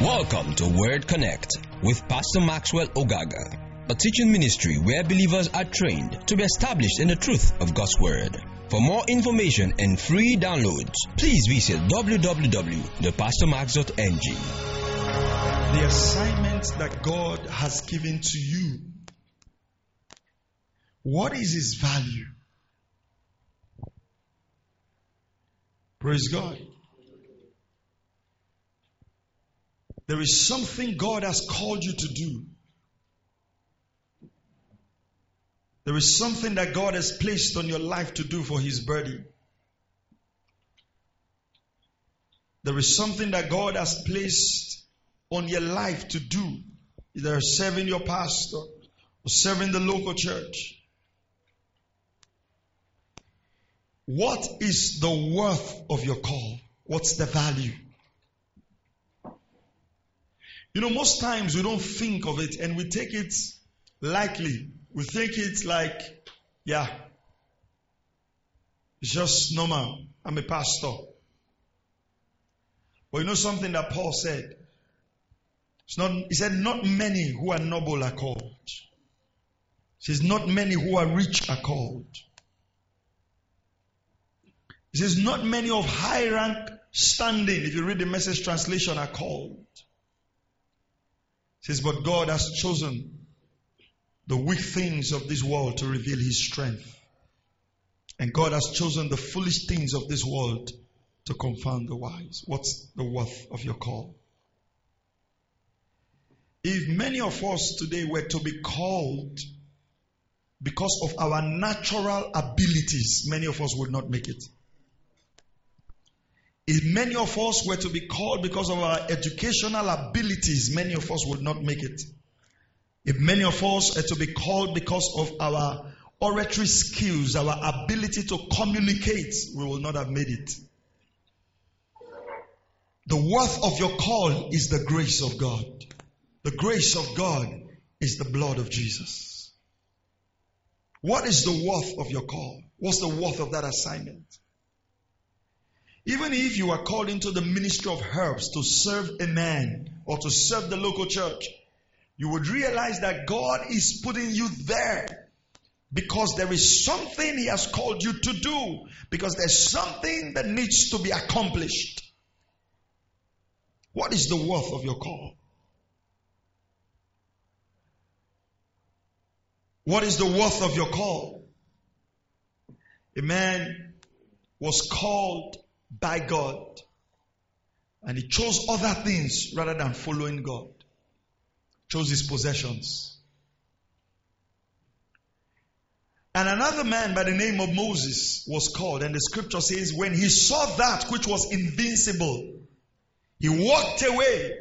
Welcome to Word Connect with Pastor Maxwell Ogaga, a teaching ministry where believers are trained to be established in the truth of God's Word. For more information and free downloads, please visit www.thepastormax.ng. The assignment that God has given to you. What is His value? Praise God. There is something God has called you to do. There is something that God has placed on your life to do for His burden. There is something that God has placed on your life to do, either serving your pastor or serving the local church. What is the worth of your call? What's the value? You know, most times we don't think of it and we take it lightly. We think it's like, yeah, it's just normal. I'm a pastor. But you know something that Paul said? It's not, he said, Not many who are noble are called. He says, Not many who are rich are called. He says, Not many of high rank standing, if you read the message translation, are called says, But God has chosen the weak things of this world to reveal his strength. And God has chosen the foolish things of this world to confound the wise. What's the worth of your call? If many of us today were to be called because of our natural abilities, many of us would not make it. If many of us were to be called because of our educational abilities, many of us would not make it. If many of us were to be called because of our oratory skills, our ability to communicate, we will not have made it. The worth of your call is the grace of God. The grace of God is the blood of Jesus. What is the worth of your call? What's the worth of that assignment? Even if you are called into the ministry of helps to serve a man or to serve the local church, you would realize that God is putting you there because there is something He has called you to do, because there's something that needs to be accomplished. What is the worth of your call? What is the worth of your call? A man was called by God. And he chose other things rather than following God. Chose his possessions. And another man by the name of Moses was called, and the scripture says, when he saw that which was invincible, he walked away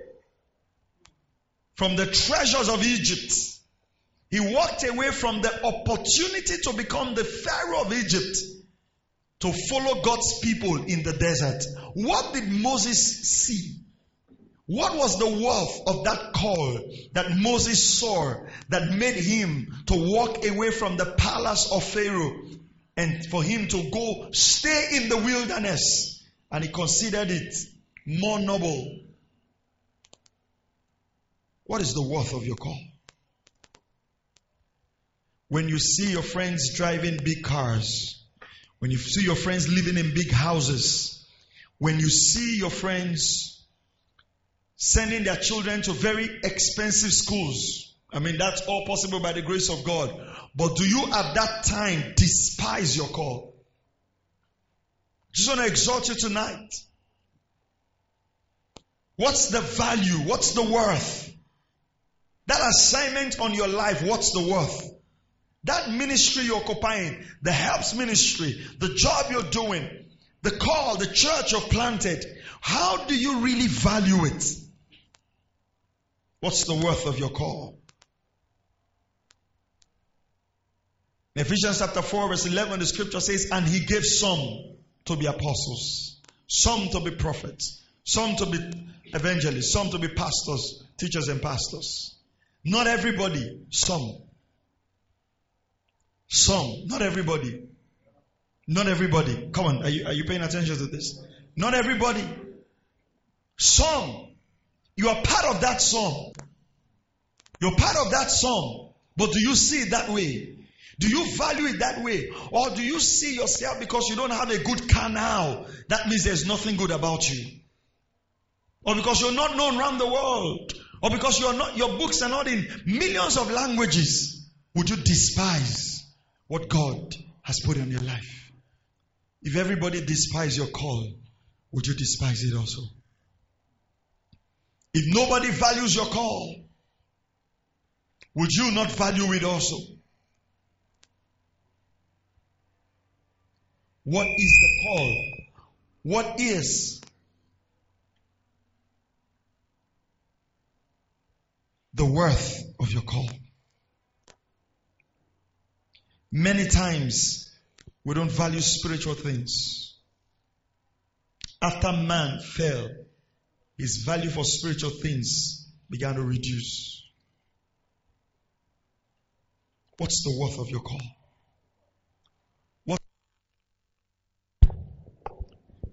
from the treasures of Egypt. He walked away from the opportunity to become the Pharaoh of Egypt to follow God's people in the desert. What did Moses see? What was the worth of that call that Moses saw that made him to walk away from the palace of Pharaoh and for him to go stay in the wilderness? And he considered it more noble. What is the worth of your call? When you see your friends driving big cars, when you see your friends living in big houses, when you see your friends sending their children to very expensive schools, I mean, that's all possible by the grace of God. But do you at that time despise your call? Just want to exhort you tonight. What's the value? What's the worth? That assignment on your life, what's the worth? That ministry you're occupying, the helps ministry, the job you're doing, the call, the church you've planted, how do you really value it? What's the worth of your call? In Ephesians chapter 4, verse 11, the scripture says, And he gave some to be apostles, some to be prophets, some to be evangelists, some to be pastors, teachers, and pastors. Not everybody, some. Some, not everybody. Not everybody. Come on, are you, are you paying attention to this? Not everybody. Some. You are part of that song. You're part of that song. But do you see it that way? Do you value it that way? Or do you see yourself because you don't have a good canal? That means there's nothing good about you. Or because you're not known around the world. Or because not, your books are not in millions of languages. Would you despise what God has put in your life? If everybody despise your call, would you despise it also? If nobody values your call, would you not value it also? What is the call? What is the worth of your call? Many times we don't value spiritual things. After man fell, his value for spiritual things began to reduce. What's the worth of your call?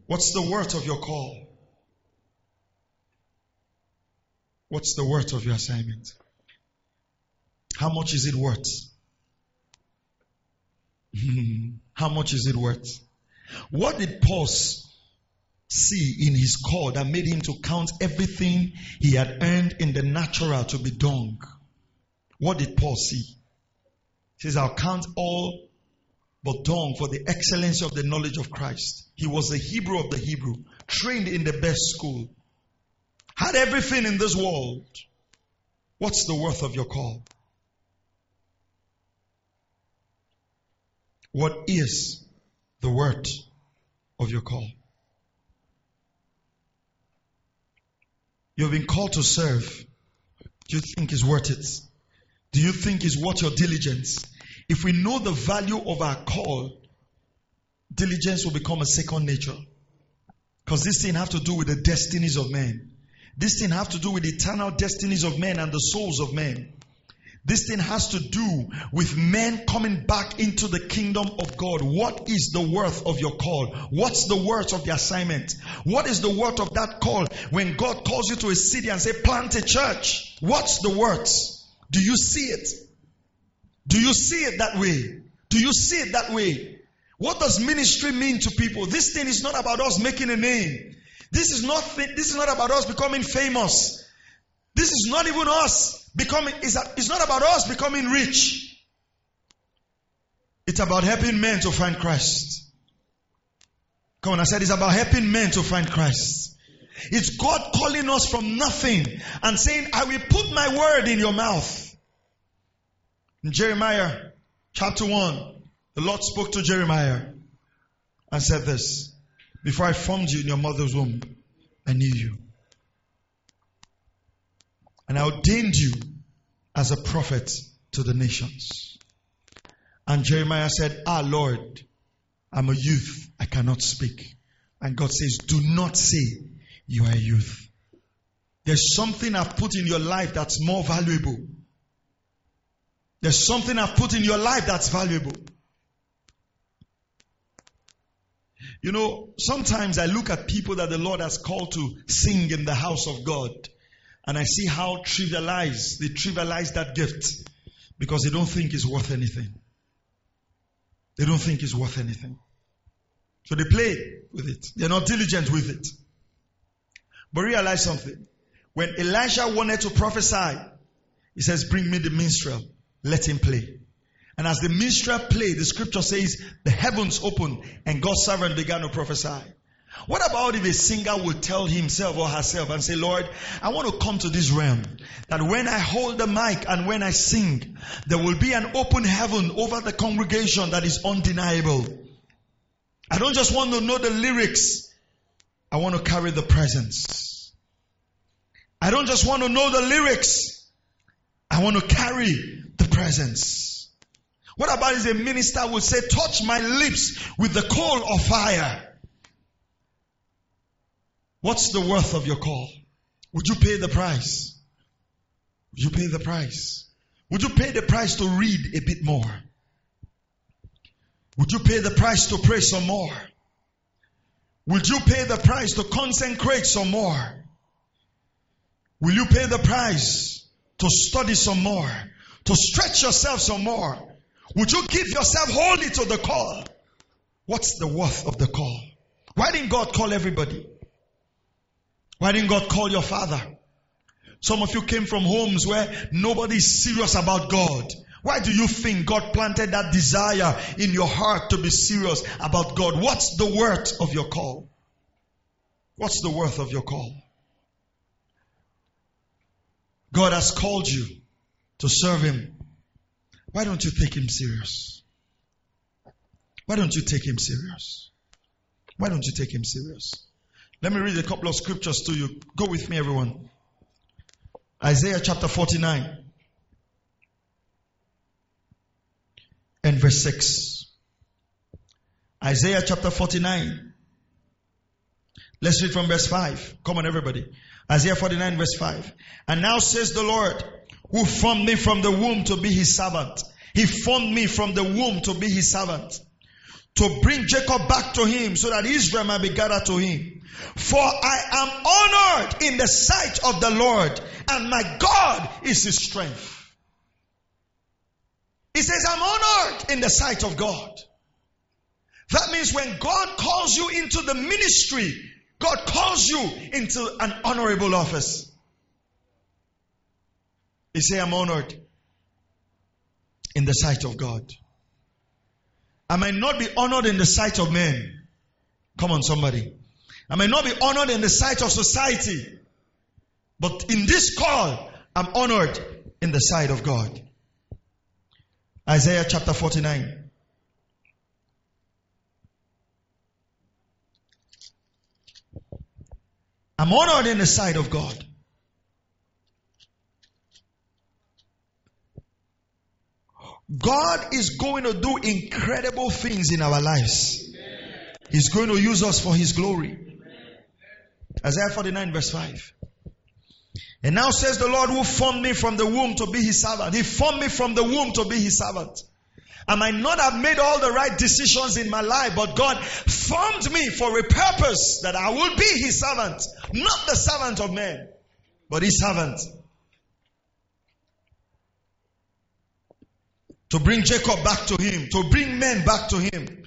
What's the worth of your call? What's the worth of your assignment? How much is it worth? How much is it worth? What did Paul see in his call that made him to count everything he had earned in the natural to be dung? What did Paul see? He says, I'll count all but dung for the excellency of the knowledge of Christ. He was a Hebrew of the Hebrew, trained in the best school, had everything in this world. What's the worth of your call? What is the worth of your call? You've been called to serve. Do you think it's worth it? Do you think it's worth your diligence? If we know the value of our call, diligence will become a second nature. Because this thing have to do with the destinies of men. This thing have to do with the eternal destinies of men and the souls of men. This thing has to do with men coming back into the kingdom of God. What is the worth of your call? What's the worth of the assignment? What is the worth of that call when God calls you to a city and say, plant a church? What's the worth? Do you see it? Do you see it that way? Do you see it that way? What does ministry mean to people? This thing is not about us making a name. This is not this is not about us becoming famous. This is not even us becoming it's not about us becoming rich. It's about helping men to find Christ. Come on, I said it's about helping men to find Christ. It's God calling us from nothing and saying, I will put my word in your mouth. In Jeremiah chapter 1, the Lord spoke to Jeremiah and said this Before I formed you in your mother's womb, I knew you. And I ordained you as a prophet to the nations. And Jeremiah said, Ah, Lord, I'm a youth. I cannot speak. And God says, Do not say you are a youth. There's something I've put in your life that's more valuable there's something I've put in your life that's valuable. You know, sometimes I look at people that the Lord has called to sing in the house of God, and I see how trivialized they trivialize that gift because they don't think it's worth anything. They don't think it's worth anything. So they play with it. They're not diligent with it. But realize something. When Elisha wanted to prophesy, he says, Bring me the minstrel let him play. And as the minstrel played, the scripture says the heavens opened and God's servant began to prophesy. What about if a singer would tell himself or herself and say, Lord, I want to come to this realm that when I hold the mic and when I sing, there will be an open heaven over the congregation that is undeniable. I don't just want to know the lyrics. I want to carry the presence. I don't just want to know the lyrics. I want to carry the presence. What about if a minister would say, touch my lips with the coal of fire? What's the worth of your call? Would you pay the price? Would you pay the price? Would you pay the price to read a bit more? Would you pay the price to pray some more? Would you pay the price to consecrate some more? Will you pay the price to study some more? To stretch yourself some more? Would you give yourself wholly to the call? What's the worth of the call? Why didn't God call everybody? Why didn't God call your father? Some of you came from homes where nobody is serious about God. Why do you think God planted that desire in your heart to be serious about God? What's the worth of your call? What's the worth of your call? God has called you to serve Him. Why don't you take Him serious? Why don't you take Him serious? Why don't you take Him serious? Let me read a couple of scriptures to you. Go with me, everyone. Isaiah chapter 49 and verse 6. Isaiah chapter 49. Let's read from verse 5. Come on, everybody. Isaiah 49 verse 5. And now says the Lord, who formed me from the womb to be his servant. He formed me from the womb to be his servant. To bring Jacob back to him so that Israel might be gathered to him. For I am honored in the sight of the Lord and my God is his strength. He says, I'm honored in the sight of God. That means when God calls you into the ministry, God calls you into an honorable office. He say, I'm honored in the sight of God. I might not be honored in the sight of men. Come on, somebody. I may not be honored in the sight of society. But in this call, I'm honored in the sight of God. Isaiah chapter 49. I'm honored in the sight of God. God is going to do incredible things in our lives. He's going to use us for His glory. Isaiah 49 verse 5. And now says the Lord who formed me from the womb to be his servant. He formed me from the womb to be his servant. I might not have made all the right decisions in my life, but God formed me for a purpose that I will be his servant. Not the servant of men, but his servant. To bring Jacob back to him, to bring men back to him.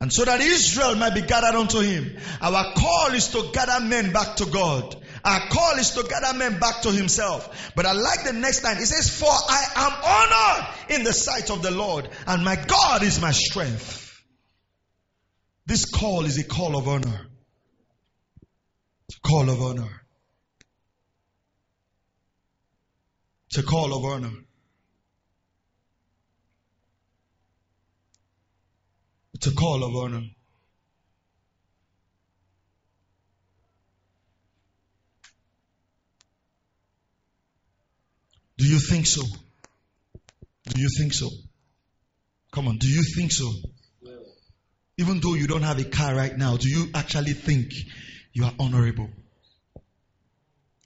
And so that Israel might be gathered unto him. Our call is to gather men back to God. Our call is to gather men back to himself. But I like the next line. It says, For I am honored in the sight of the Lord, and my God is my strength. This call is a call of honor. It's a call of honor. It's a call of honor. It's a call of honor. Do you think so? Do you think so? Come on, do you think so? Even though you don't have a car right now, do you actually think you are honorable?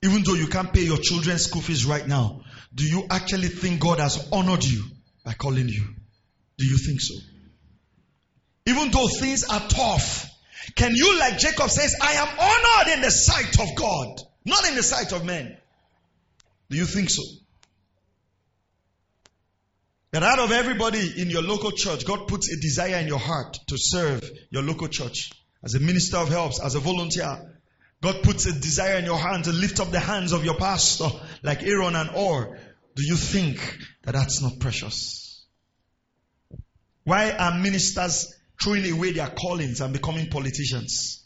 Even though you can't pay your children's school fees right now, do you actually think God has honored you by calling you? Do you think so? Even though things are tough, can you, like Jacob says, I am honored in the sight of God, not in the sight of men? Do you think so? That out of everybody in your local church, God puts a desire in your heart to serve your local church. As a minister of helps, as a volunteer, God puts a desire in your heart to lift up the hands of your pastor like Aaron and Hur. Do you think that that's not precious? Why are ministers throwing away their callings and becoming politicians?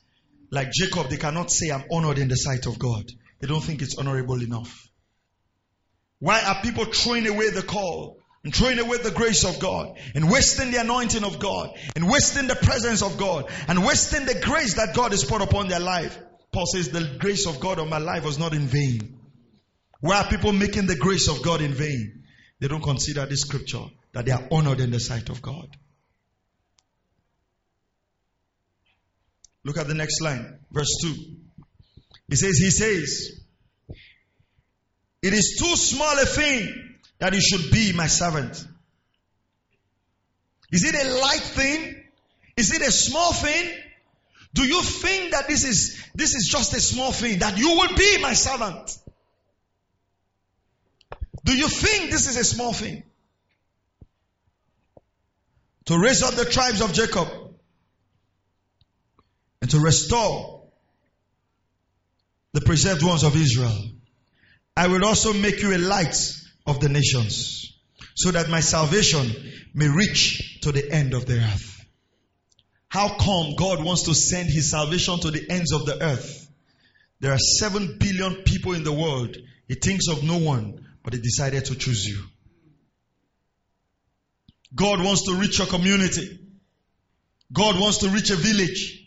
Like Jacob, they cannot say, I'm honored in the sight of God. They don't think it's honorable enough. Why are people throwing away the call and throwing away the grace of God and wasting the anointing of God and wasting the presence of God and wasting the grace that God has put upon their life. Paul says the grace of God on my life was not in vain. Why are people making the grace of God in vain? They don't consider this scripture that they are honored in the sight of God. Look at the next line, verse 2. He says, He says, It is too small a thing that you should be my servant. Is it a light thing? Is it a small thing? Do you think that this is this is just a small thing that you will be my servant? Do you think this is a small thing? To raise up the tribes of Jacob and to restore the preserved ones of Israel. I will also make you a light of the nations so that my salvation may reach to the end of the earth. How come God wants to send his salvation to the ends of the earth? There are seven billion people in the world. He thinks of no one, but he decided to choose you. God wants to reach your community. God wants to reach a village.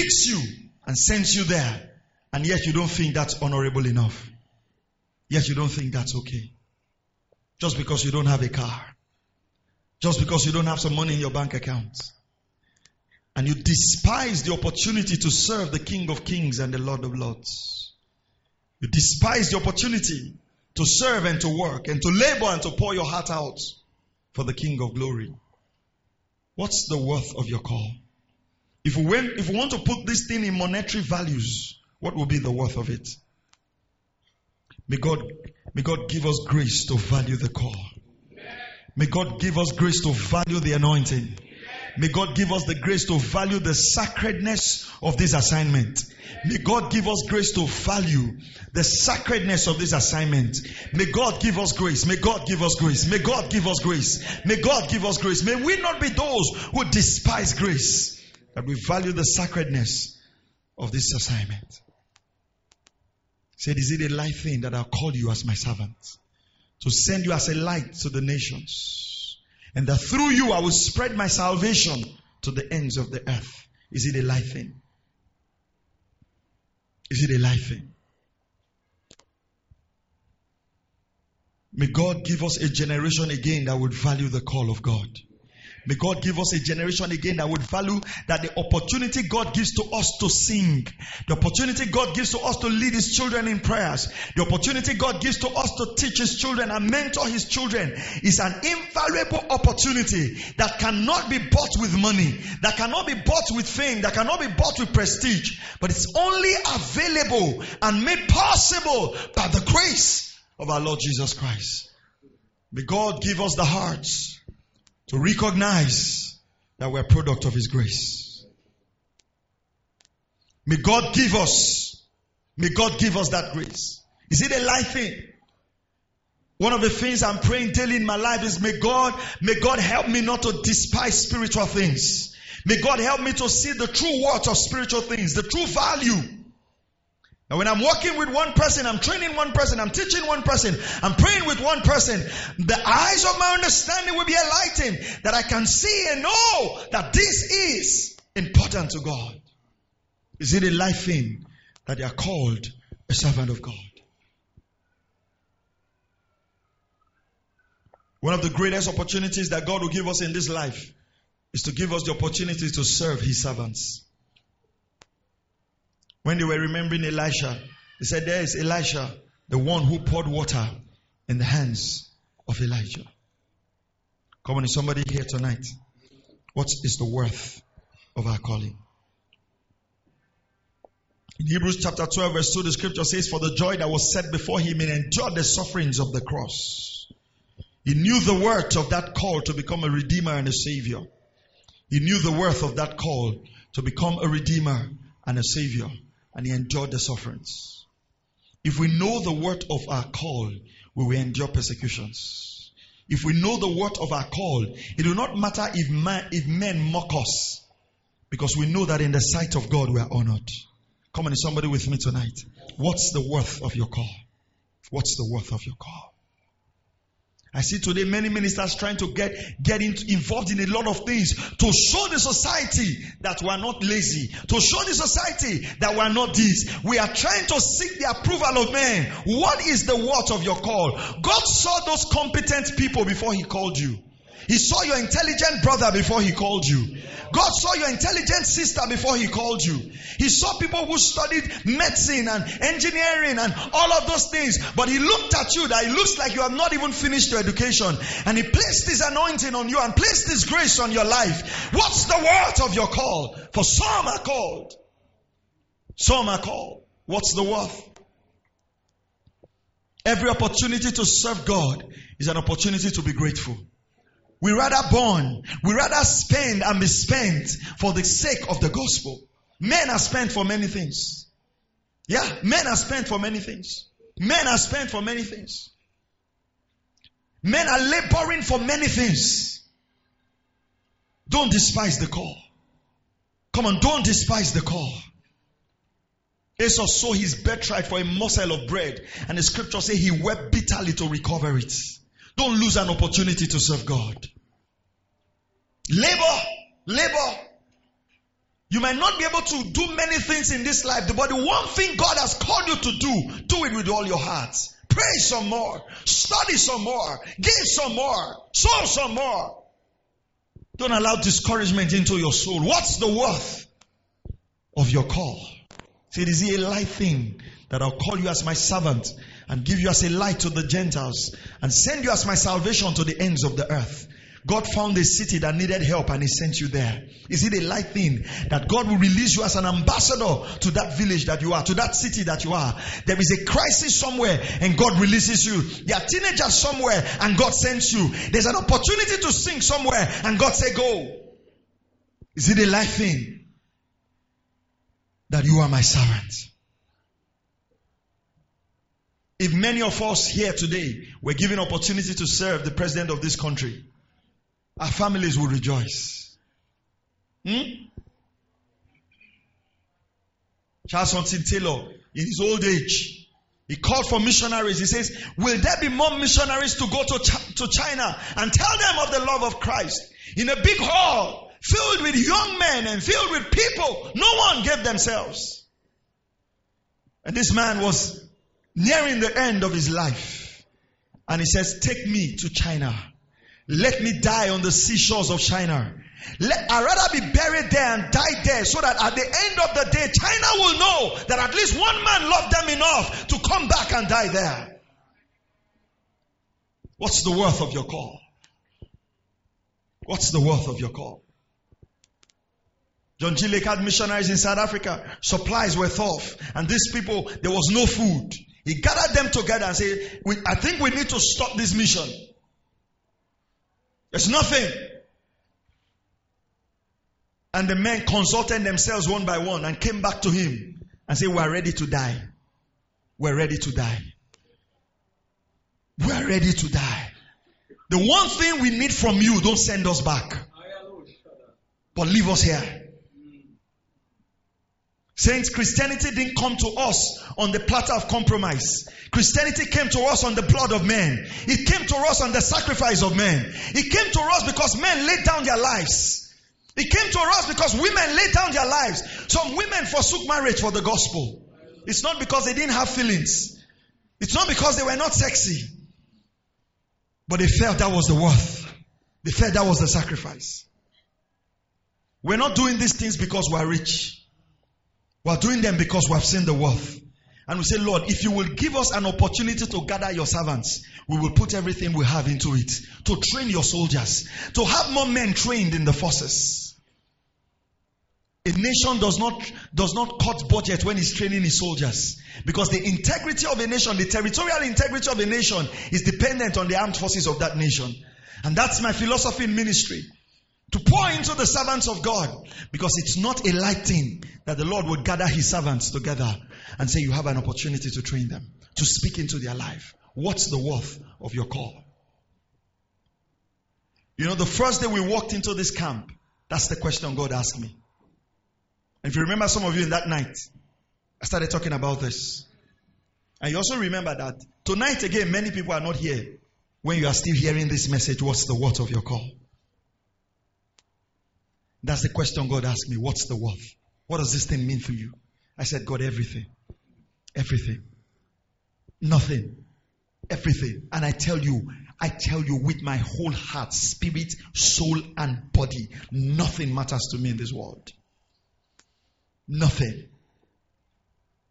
Picks you and sends you there. And yet you don't think that's honorable enough. Yet you don't think that's okay. Just because you don't have a car. Just because you don't have some money in your bank account. And you despise the opportunity to serve the King of Kings and the Lord of Lords. You despise the opportunity to serve and to work and to labor and to pour your heart out for the King of Glory. What's the worth of your call? If we, went, if we want to put this thing in monetary values, what will be the worth of it? May God, may God give us grace to value the call. May God give us grace to value the anointing. May God give us the grace to value the sacredness of this assignment. May God give us grace to value the sacredness of this assignment. May God give us grace. May God give us grace. May God give us grace. May God give us grace. May we not be those who despise grace, but we value the sacredness of this assignment. Said, Is it a life thing that I'll call you as my servant? To send you as a light to the nations. And that through you I will spread my salvation to the ends of the earth. Is it a life thing? Is it a life thing? May God give us a generation again that would value the call of God. May God give us a generation again that would value that the opportunity God gives to us to sing, the opportunity God gives to us to lead His children in prayers, the opportunity God gives to us to teach His children and mentor His children is an invaluable opportunity that cannot be bought with money, that cannot be bought with fame, that cannot be bought with prestige, but it's only available and made possible by the grace of our Lord Jesus Christ. May God give us the hearts to recognize that we're product of His grace. May God give us, may God give us that grace. Is it a life thing? One of the things I'm praying daily in my life is may God, may God help me not to despise spiritual things. May God help me to see the true worth of spiritual things, the true value. And when I'm working with one person, I'm training one person, I'm teaching one person, I'm praying with one person, the eyes of my understanding will be enlightened that I can see and know that this is important to God. Is it a life thing that you are called a servant of God? One of the greatest opportunities that God will give us in this life is to give us the opportunity to serve His servants. When they were remembering Elisha, they said, There is Elisha, the one who poured water in the hands of Elijah. Come on, is somebody here tonight? What is the worth of our calling? In Hebrews chapter 12, verse 2, the scripture says, For the joy that was set before him, he endured the sufferings of the cross. He knew the worth of that call to become a redeemer and a savior. He knew the worth of that call to become a redeemer and a savior and he endured the sufferings. If we know the word of our call, we will endure persecutions. If we know the word of our call, it will not matter if, man, if men mock us, because we know that in the sight of God we are honored. Come on, is somebody with me tonight? What's the worth of your call? What's the worth of your call? I see today many ministers trying to get, get into, involved in a lot of things to show the society that we are not lazy, to show the society that we are not this. We are trying to seek the approval of men. What is the worth of your call? God saw those competent people before He called you. He saw your intelligent brother before he called you. God saw your intelligent sister before he called you. He saw people who studied medicine and engineering and all of those things. But he looked at you that it looks like you have not even finished your education. And he placed his anointing on you and placed his grace on your life. What's the worth of your call? For some are called. Some are called. What's the worth? Every opportunity to serve God is an opportunity to be grateful. We rather born, we rather spend and be spent for the sake of the gospel. Men are spent for many things. Yeah, men are spent for many things. Men are spent for many things. Men are laboring for many things. Don't despise the call. Come on, don't despise the call. Esau saw his birthright for a morsel of bread, and the scripture says he wept bitterly to recover it. Don't lose an opportunity to serve God. Labor, labor. You might not be able to do many things in this life, but the one thing God has called you to do, do it with all your heart. Pray some more, study some more, give some more, sow some more. Don't allow discouragement into your soul. What's the worth of your call? Is it a light thing that I'll call you as my servant and give you as a light to the Gentiles and send you as my salvation to the ends of the earth? God found a city that needed help and He sent you there. Is it a light thing that God will release you as an ambassador to that village that you are, to that city that you are? There is a crisis somewhere and God releases you. There are teenagers somewhere and God sends you. There's an opportunity to sing somewhere and God say go. Is it a light thing that you are my servant? If many of us here today were given opportunity to serve the president of this country, our families would rejoice. Hmm? Charles Hudson Taylor, in his old age, he called for missionaries. He says, Will there be more missionaries to go to, to China and tell them of the love of Christ? In a big hall filled with young men and filled with people, no one gave themselves. And this man was nearing the end of his life. And he says, Take me to China. Let me die on the seashores of China. Let, I'd rather be buried there and die there so that at the end of the day, China will know that at least one man loved them enough to come back and die there. What's the worth of your call? What's the worth of your call? John G. Lake had missionaries in South Africa. Supplies were off. And these people, there was no food. He gathered them together and said, I think we need to stop this mission. There's nothing. And the men consulted themselves one by one and came back to him and said, We're ready to die. We're ready to die. We're ready to die. The one thing we need from you, don't send us back. But leave us here. Saints, Christianity didn't come to us on the platter of compromise. Christianity came to us on the blood of men. It came to us on the sacrifice of men. It came to us because men laid down their lives. It came to us because women laid down their lives. Some women forsook marriage for the gospel. It's not because they didn't have feelings. It's not because they were not sexy. But they felt that was the worth. They felt that was the sacrifice. We're not doing these things because we're rich. We're doing them because we have seen the worth. And we say, Lord, if you will give us an opportunity to gather your servants, we will put everything we have into it to train your soldiers, to have more men trained in the forces. A nation does not, does not cut budget when it's training its soldiers. Because the integrity of a nation, the territorial integrity of a nation is dependent on the armed forces of that nation. And that's my philosophy in ministry to pour into the servants of God because it's not a light thing that the Lord would gather his servants together and say, You have an opportunity to train them, to speak into their life. What's the worth of your call? You know, the first day we walked into this camp, that's the question God asked me. If you remember some of you in that night, I started talking about this. And you also remember that tonight again, many people are not here when you are still hearing this message. What's the worth of your call? That's the question God asked me. What's the worth? What does this thing mean for you? I said, God, everything. Everything. Nothing. Everything. And I tell you, I tell you with my whole heart, spirit, soul, and body, nothing matters to me in this world. Nothing.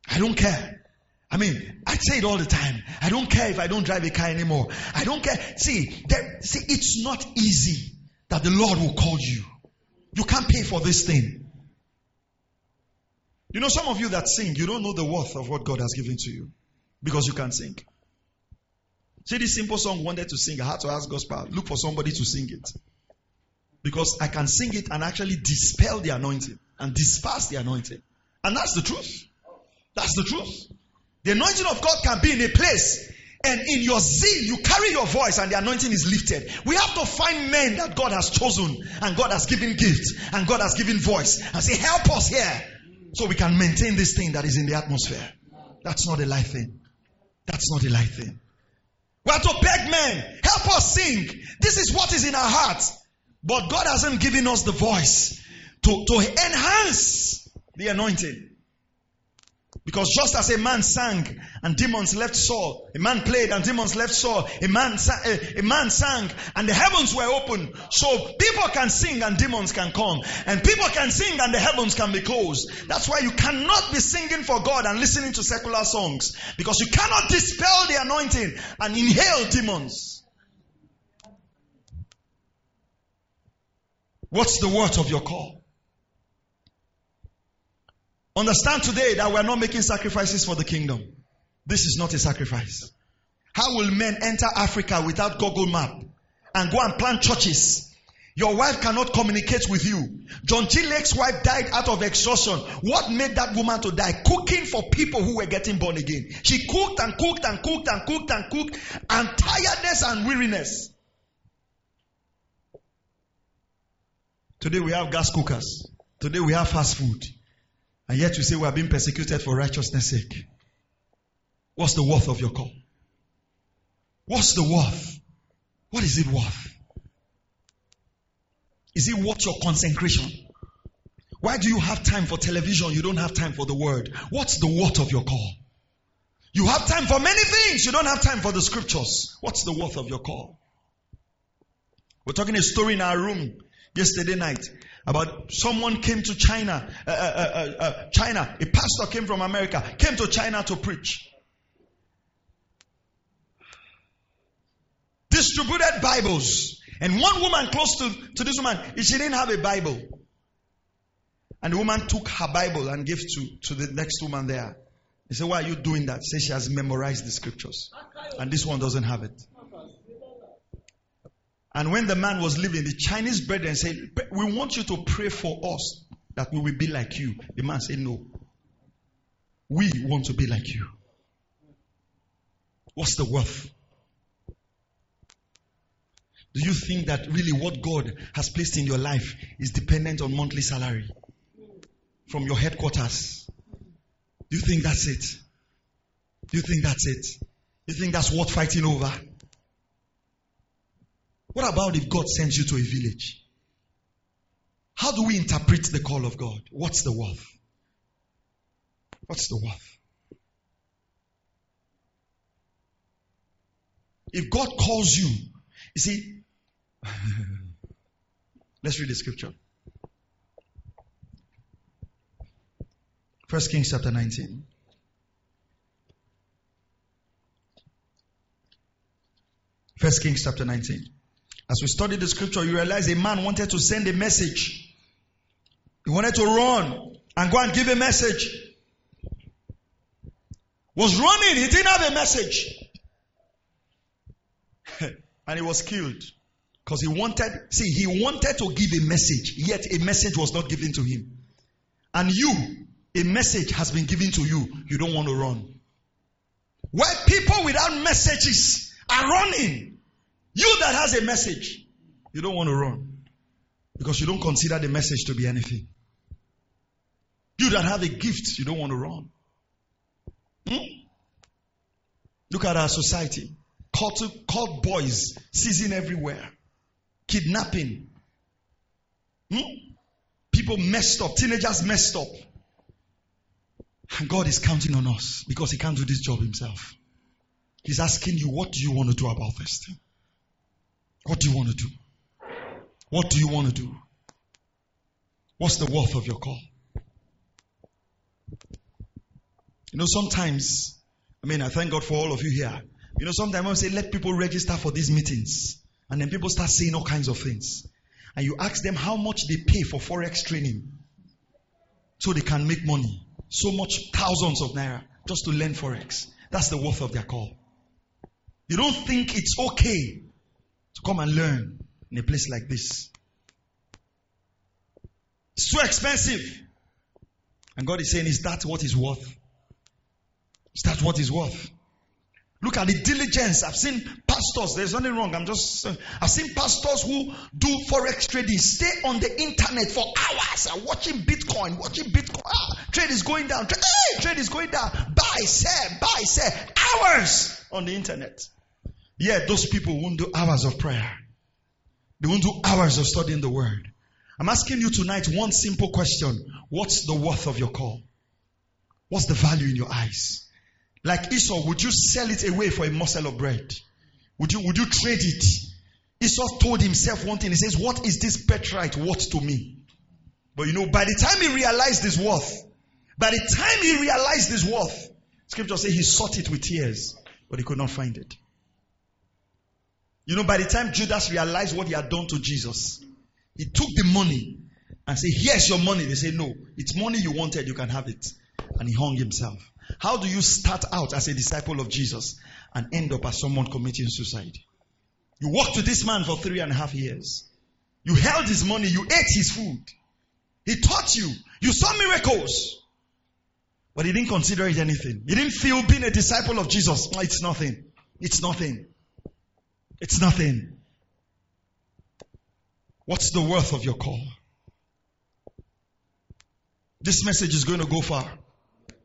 I don't care. I mean, I say it all the time. I don't care if I don't drive a car anymore. I don't care. See, there, see, it's not easy that the Lord will call you. You can't pay for this thing. You know, some of you that sing, you don't know the worth of what God has given to you because you can't sing. See, this simple song wanted to sing. I had to ask gospel, look for somebody to sing it. Because I can sing it and actually dispel the anointing and disperse the anointing. And that's the truth. That's the truth. The anointing of God can be in a place and in your zeal, you carry your voice and the anointing is lifted. We have to find men that God has chosen and God has given gifts and God has given voice and say, help us here so we can maintain this thing that is in the atmosphere. That's not a life thing. That's not a life thing. We have to beg men, help us sing. This is what is in our hearts. But God hasn't given us the voice to, to enhance the anointing. Because just as a man sang and demons left Saul, a man played and demons left Saul, a man, sang, a, a man sang and the heavens were open. So people can sing and demons can come. And people can sing and the heavens can be closed. That's why you cannot be singing for God and listening to secular songs. Because you cannot dispel the anointing and inhale demons. What's the worth of your call? Understand today that we're not making sacrifices for the kingdom. This is not a sacrifice. How will men enter Africa without Google map and go and plant churches? Your wife cannot communicate with you. John G. Lake's wife died out of exhaustion. What made that woman to die? Cooking for people who were getting born again. She cooked and cooked and cooked and cooked and cooked and tiredness and weariness. Today we have gas cookers. Today we have fast food. And yet you say we are being persecuted for righteousness' sake. What's the worth of your call? What's the worth? What is it worth? Is it worth your consecration? Why do you have time for television? You don't have time for the word. What's the worth of your call? You have time for many things. You don't have time for the scriptures. What's the worth of your call? We're talking a story in our room yesterday night about someone came to China, uh, uh, uh, uh, China, a pastor came from America, came to China to preach. Distributed Bibles. And one woman close to, to this woman, she didn't have a Bible. And the woman took her Bible and gave to, to the next woman there. He said, Why are you doing that? Say she has memorized the scriptures. And this one doesn't have it. And when the man was leaving, the Chinese brethren said, We want you to pray for us that we will be like you. The man said, No. We want to be like you. What's the worth? Do you think that really what God has placed in your life is dependent on monthly salary from your headquarters? Do you think that's it? Do you think that's it? Do You think that's worth fighting over? What about if God sends you to a village? How do we interpret the call of God? What's the worth? What's the worth? If God calls you, you see, let's read the scripture. First Kings chapter 19. First Kings chapter 19. As we study the scripture, you realize a man wanted to send a message. He wanted to run and go and give a message. Was running, he didn't have a message. and he was killed. Because he wanted, see, he wanted to give a message, yet a message was not given to him. And you, a message has been given to you, you don't want to run. Where people without messages are running, you that has a message, you don't want to run because you don't consider the message to be anything. You that have a gift, you don't want to run. Hmm? Look at our society. Caught, caught boys seizing everywhere. Kidnapping. Hmm? People messed up. Teenagers messed up. And God is counting on us because He can't do this job Himself. He's asking you, what do you want to do about this thing? What do you want to do? What do you want to do? What's the worth of your call? You know, sometimes, I mean, I thank God for all of you here. You know, sometimes I say, let people register for these meetings. And then people start saying all kinds of things. And you ask them how much they pay for Forex training so they can make money. So much thousands of naira just to learn Forex. That's the worth of their call. You don't think it's okay to come and learn in a place like this. It's too expensive. And God is saying, Is that what is worth? Is that what is worth? Look at the diligence. I've seen pastors, there's nothing wrong. I'm just, uh, I've seen pastors who do forex trading, stay on the internet for hours and watching Bitcoin, watching Bitcoin. Ah, trade is going down. Trade, hey, trade is going down. Buy, sell, buy, sell. Hours on the internet. Yet those people won't do hours of prayer. They won't do hours of studying the word. I'm asking you tonight one simple question. What's the worth of your call? What's the value in your eyes? Like Esau, would you sell it away for a morsel of bread? Would you, would you trade it? Esau told himself one thing. He says, What is this birthright worth to me? But you know, by the time he realized his worth, by the time he realized his worth, scripture says he sought it with tears, but he could not find it. You know, by the time Judas realized what he had done to Jesus, he took the money and said, Here's your money. They say, No, it's money you wanted, you can have it. And he hung himself. How do you start out as a disciple of Jesus and end up as someone committing suicide? You walked with this man for three and a half years. You held his money. You ate his food. He taught you. You saw miracles. But he didn't consider it anything. He didn't feel being a disciple of Jesus. It's nothing. It's nothing. It's nothing. What's the worth of your call? This message is going to go far.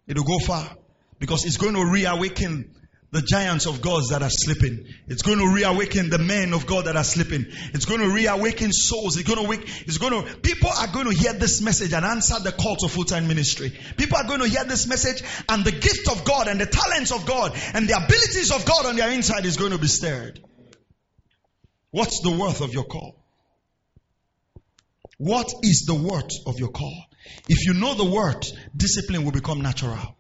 It'll go far because it's going to reawaken the giants of God that are sleeping. It's going to reawaken the men of God that are sleeping. It's going to reawaken souls. It's going to wake, it's going to, people are going to hear this message and answer the call to full-time ministry. People are going to hear this message and the gift of God and the talents of God and the abilities of God on their inside is going to be stirred. What's the worth of your call? What is the worth of your call? If you know the word, discipline will become natural.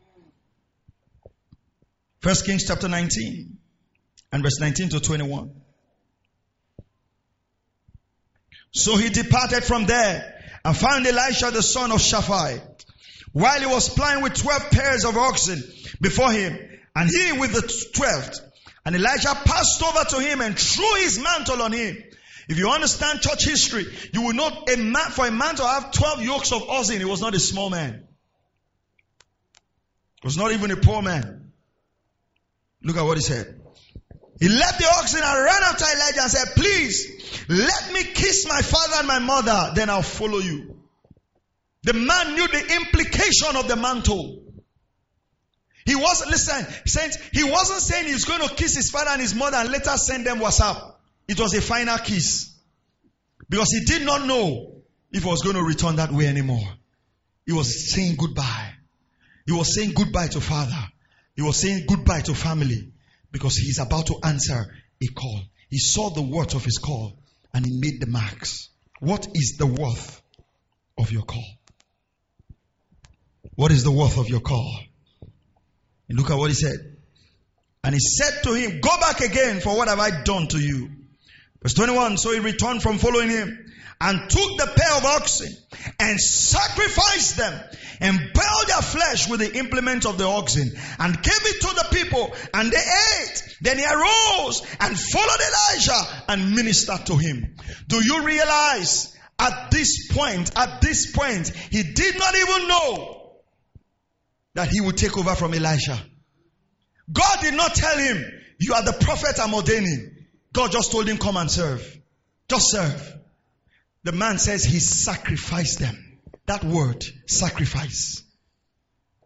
First Kings chapter 19 and verse 19 to 21. So he departed from there and found Elisha the son of Shaphat while he was plying with 12 pairs of oxen before him and he with the 12th. And Elijah passed over to him and threw his mantle on him. If you understand church history, you will know a man, for a man to have 12 yokes of oxen, he was not a small man. He was not even a poor man. Look at what he said. He left the oxen and ran after Elijah and said, Please, let me kiss my father and my mother, then I'll follow you. The man knew the implication of the mantle. He wasn't, listen, saints, he wasn't saying he's going to kiss his father and his mother and later send them WhatsApp. It was a final kiss. Because he did not know if he was going to return that way anymore. He was saying goodbye. He was saying goodbye to father. He was saying goodbye to family because he's about to answer a call. He saw the worth of his call and he made the marks. What is the worth of your call? What is the worth of your call? And look at what he said. And he said to him, Go back again, for what have I done to you? Verse 21, so he returned from following him and took the pair of oxen and sacrificed them and boiled their flesh with the implement of the oxen and gave it to the people and they ate. Then he arose and followed Elijah and ministered to him. Do you realize at this point, at this point, he did not even know that he would take over from Elijah. God did not tell him, you are the prophet I'm ordaining. God just told him, come and serve. Just serve. The man says he sacrificed them. That word, sacrifice.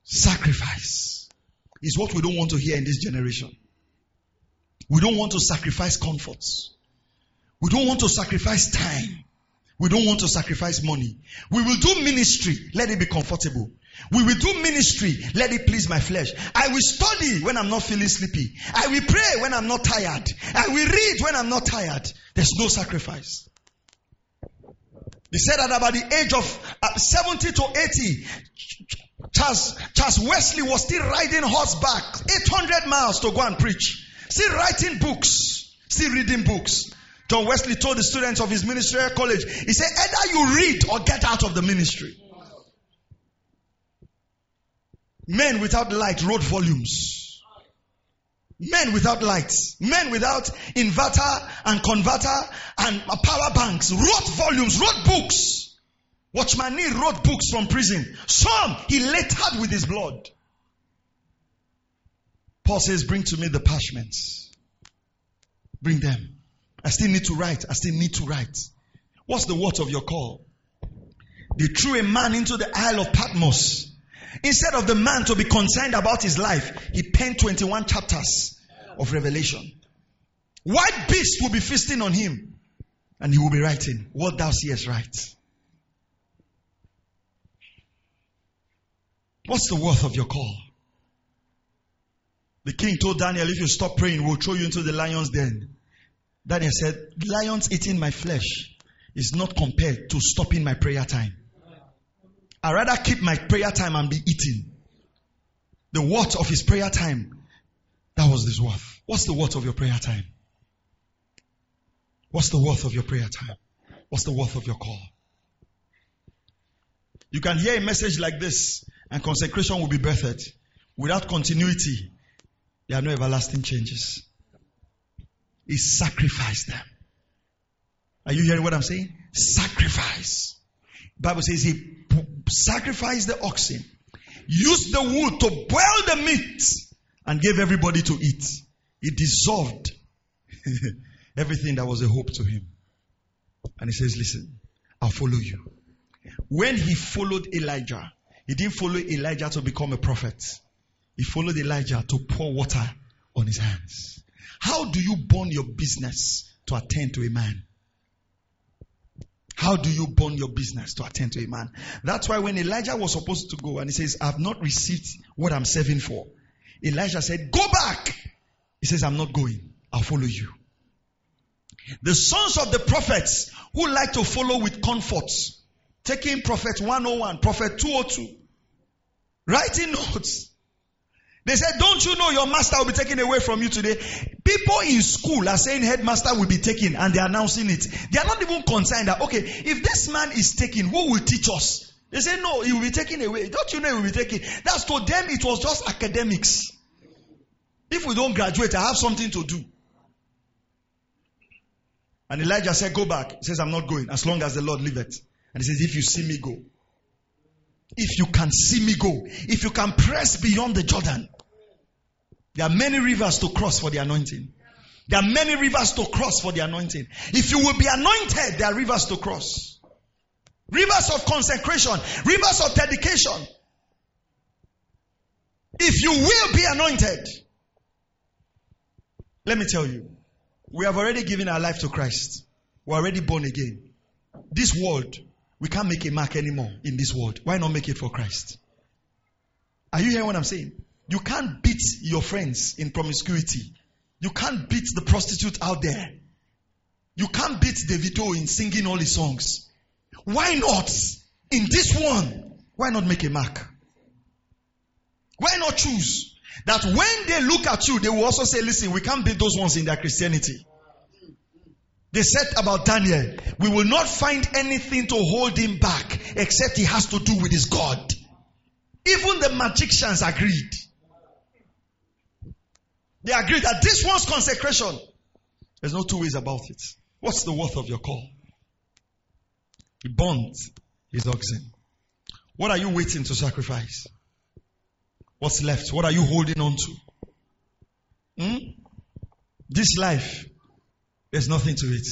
Sacrifice is what we don't want to hear in this generation. We don't want to sacrifice comforts. We don't want to sacrifice time. We don't want to sacrifice money. We will do ministry. Let it be comfortable. We will do ministry. Let it please my flesh. I will study when I'm not feeling sleepy. I will pray when I'm not tired. I will read when I'm not tired. There's no sacrifice. They said that about the age of uh, 70 to 80, Charles, Charles Wesley was still riding horseback 800 miles to go and preach. Still writing books. Still reading books. John Wesley told the students of his ministerial college, he said, either you read or get out of the ministry. Men without light wrote volumes. Men without lights, men without inverter and converter and power banks, wrote volumes, wrote books. Watchman Nee wrote books from prison. Some he lettered with his blood. Paul says, Bring to me the parchments. Bring them. I still need to write. I still need to write. What's the word of your call? They threw a man into the Isle of Patmos. Instead of the man to be concerned about his life, he penned 21 chapters of revelation. White beasts will be feasting on him, and he will be writing, What thou seest, right. What's the worth of your call? The king told Daniel, If you stop praying, we'll throw you into the lion's den. Daniel said, Lions eating my flesh is not compared to stopping my prayer time. I rather keep my prayer time and be eating. The worth of his prayer time, that was his worth. What's the worth of your prayer time? What's the worth of your prayer time? What's the worth of your call? You can hear a message like this and consecration will be birthed. Without continuity, there are no everlasting changes. He sacrificed them. Are you hearing what I'm saying? Sacrifice. Bible says he sacrificed the oxen, used the wood to boil the meat, and gave everybody to eat. He dissolved everything that was a hope to him. And he says, Listen, I'll follow you. When he followed Elijah, he didn't follow Elijah to become a prophet. He followed Elijah to pour water on his hands. How do you burn your business to attend to a man? How do you burn your business to attend to a man? That's why when Elijah was supposed to go and he says, I've not received what I'm serving for. Elijah said, Go back. He says, I'm not going. I'll follow you. The sons of the prophets who like to follow with comforts, taking prophet 101, prophet 202, writing notes. They said, Don't you know your master will be taken away from you today? People in school are saying headmaster will be taken and they're announcing it. They are not even concerned that, okay, if this man is taken, who will teach us? They say, No, he will be taken away. Don't you know he will be taken? That's to them, it was just academics. If we don't graduate, I have something to do. And Elijah said, Go back. He says, I'm not going as long as the Lord liveth. And he says, If you see me go, if you can see me go, if you can press beyond the Jordan, there are many rivers to cross for the anointing. There are many rivers to cross for the anointing. If you will be anointed, there are rivers to cross. Rivers of consecration, rivers of dedication. If you will be anointed, let me tell you, we have already given our life to Christ. We're already born again. This world, we can't make a mark anymore in this world. Why not make it for Christ? Are you hearing what I'm saying? You can't beat your friends in promiscuity. You can't beat the prostitute out there. You can't beat Davido in singing all his songs. Why not? In this one, why not make a mark? Why not choose? That when they look at you, they will also say, listen, we can't beat those ones in their Christianity. They said about Daniel, we will not find anything to hold him back except he has to do with his God. Even the magicians agreed. They agree that this one's consecration. There's no two ways about it. What's the worth of your call? He burns his oxen. What are you waiting to sacrifice? What's left? What are you holding on to? Hmm? This life, there's nothing to it.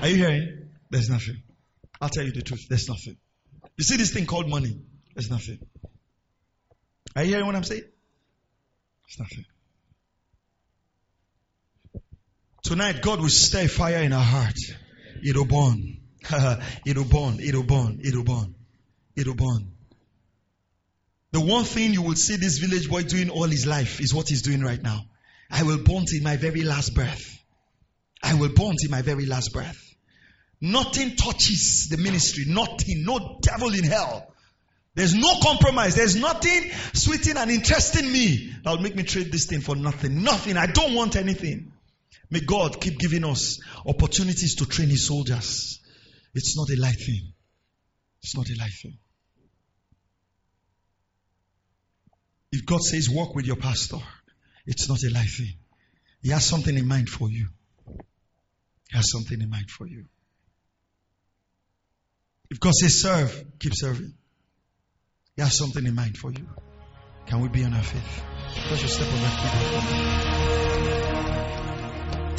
Are you hearing? There's nothing. I'll tell you the truth. There's nothing. You see this thing called money? There's nothing. Are you hearing what I'm saying? There's nothing. Tonight, God will stir fire in our heart. It'll burn. it'll burn. It'll burn. It'll burn. It'll burn. The one thing you will see this village boy doing all his life is what he's doing right now. I will burn till my very last breath. I will burn till my very last breath. Nothing touches the ministry. Nothing. No devil in hell. There's no compromise. There's nothing sweeting and interesting me that will make me trade this thing for nothing. Nothing. I don't want anything. May God keep giving us opportunities to train His soldiers. It's not a light thing. It's not a light thing. If God says, walk with your pastor, It's not a life thing. He has something in mind for you. He has something in mind for you. If God says serve, keep serving. He has something in mind for you. Can we be on our faith? Step on that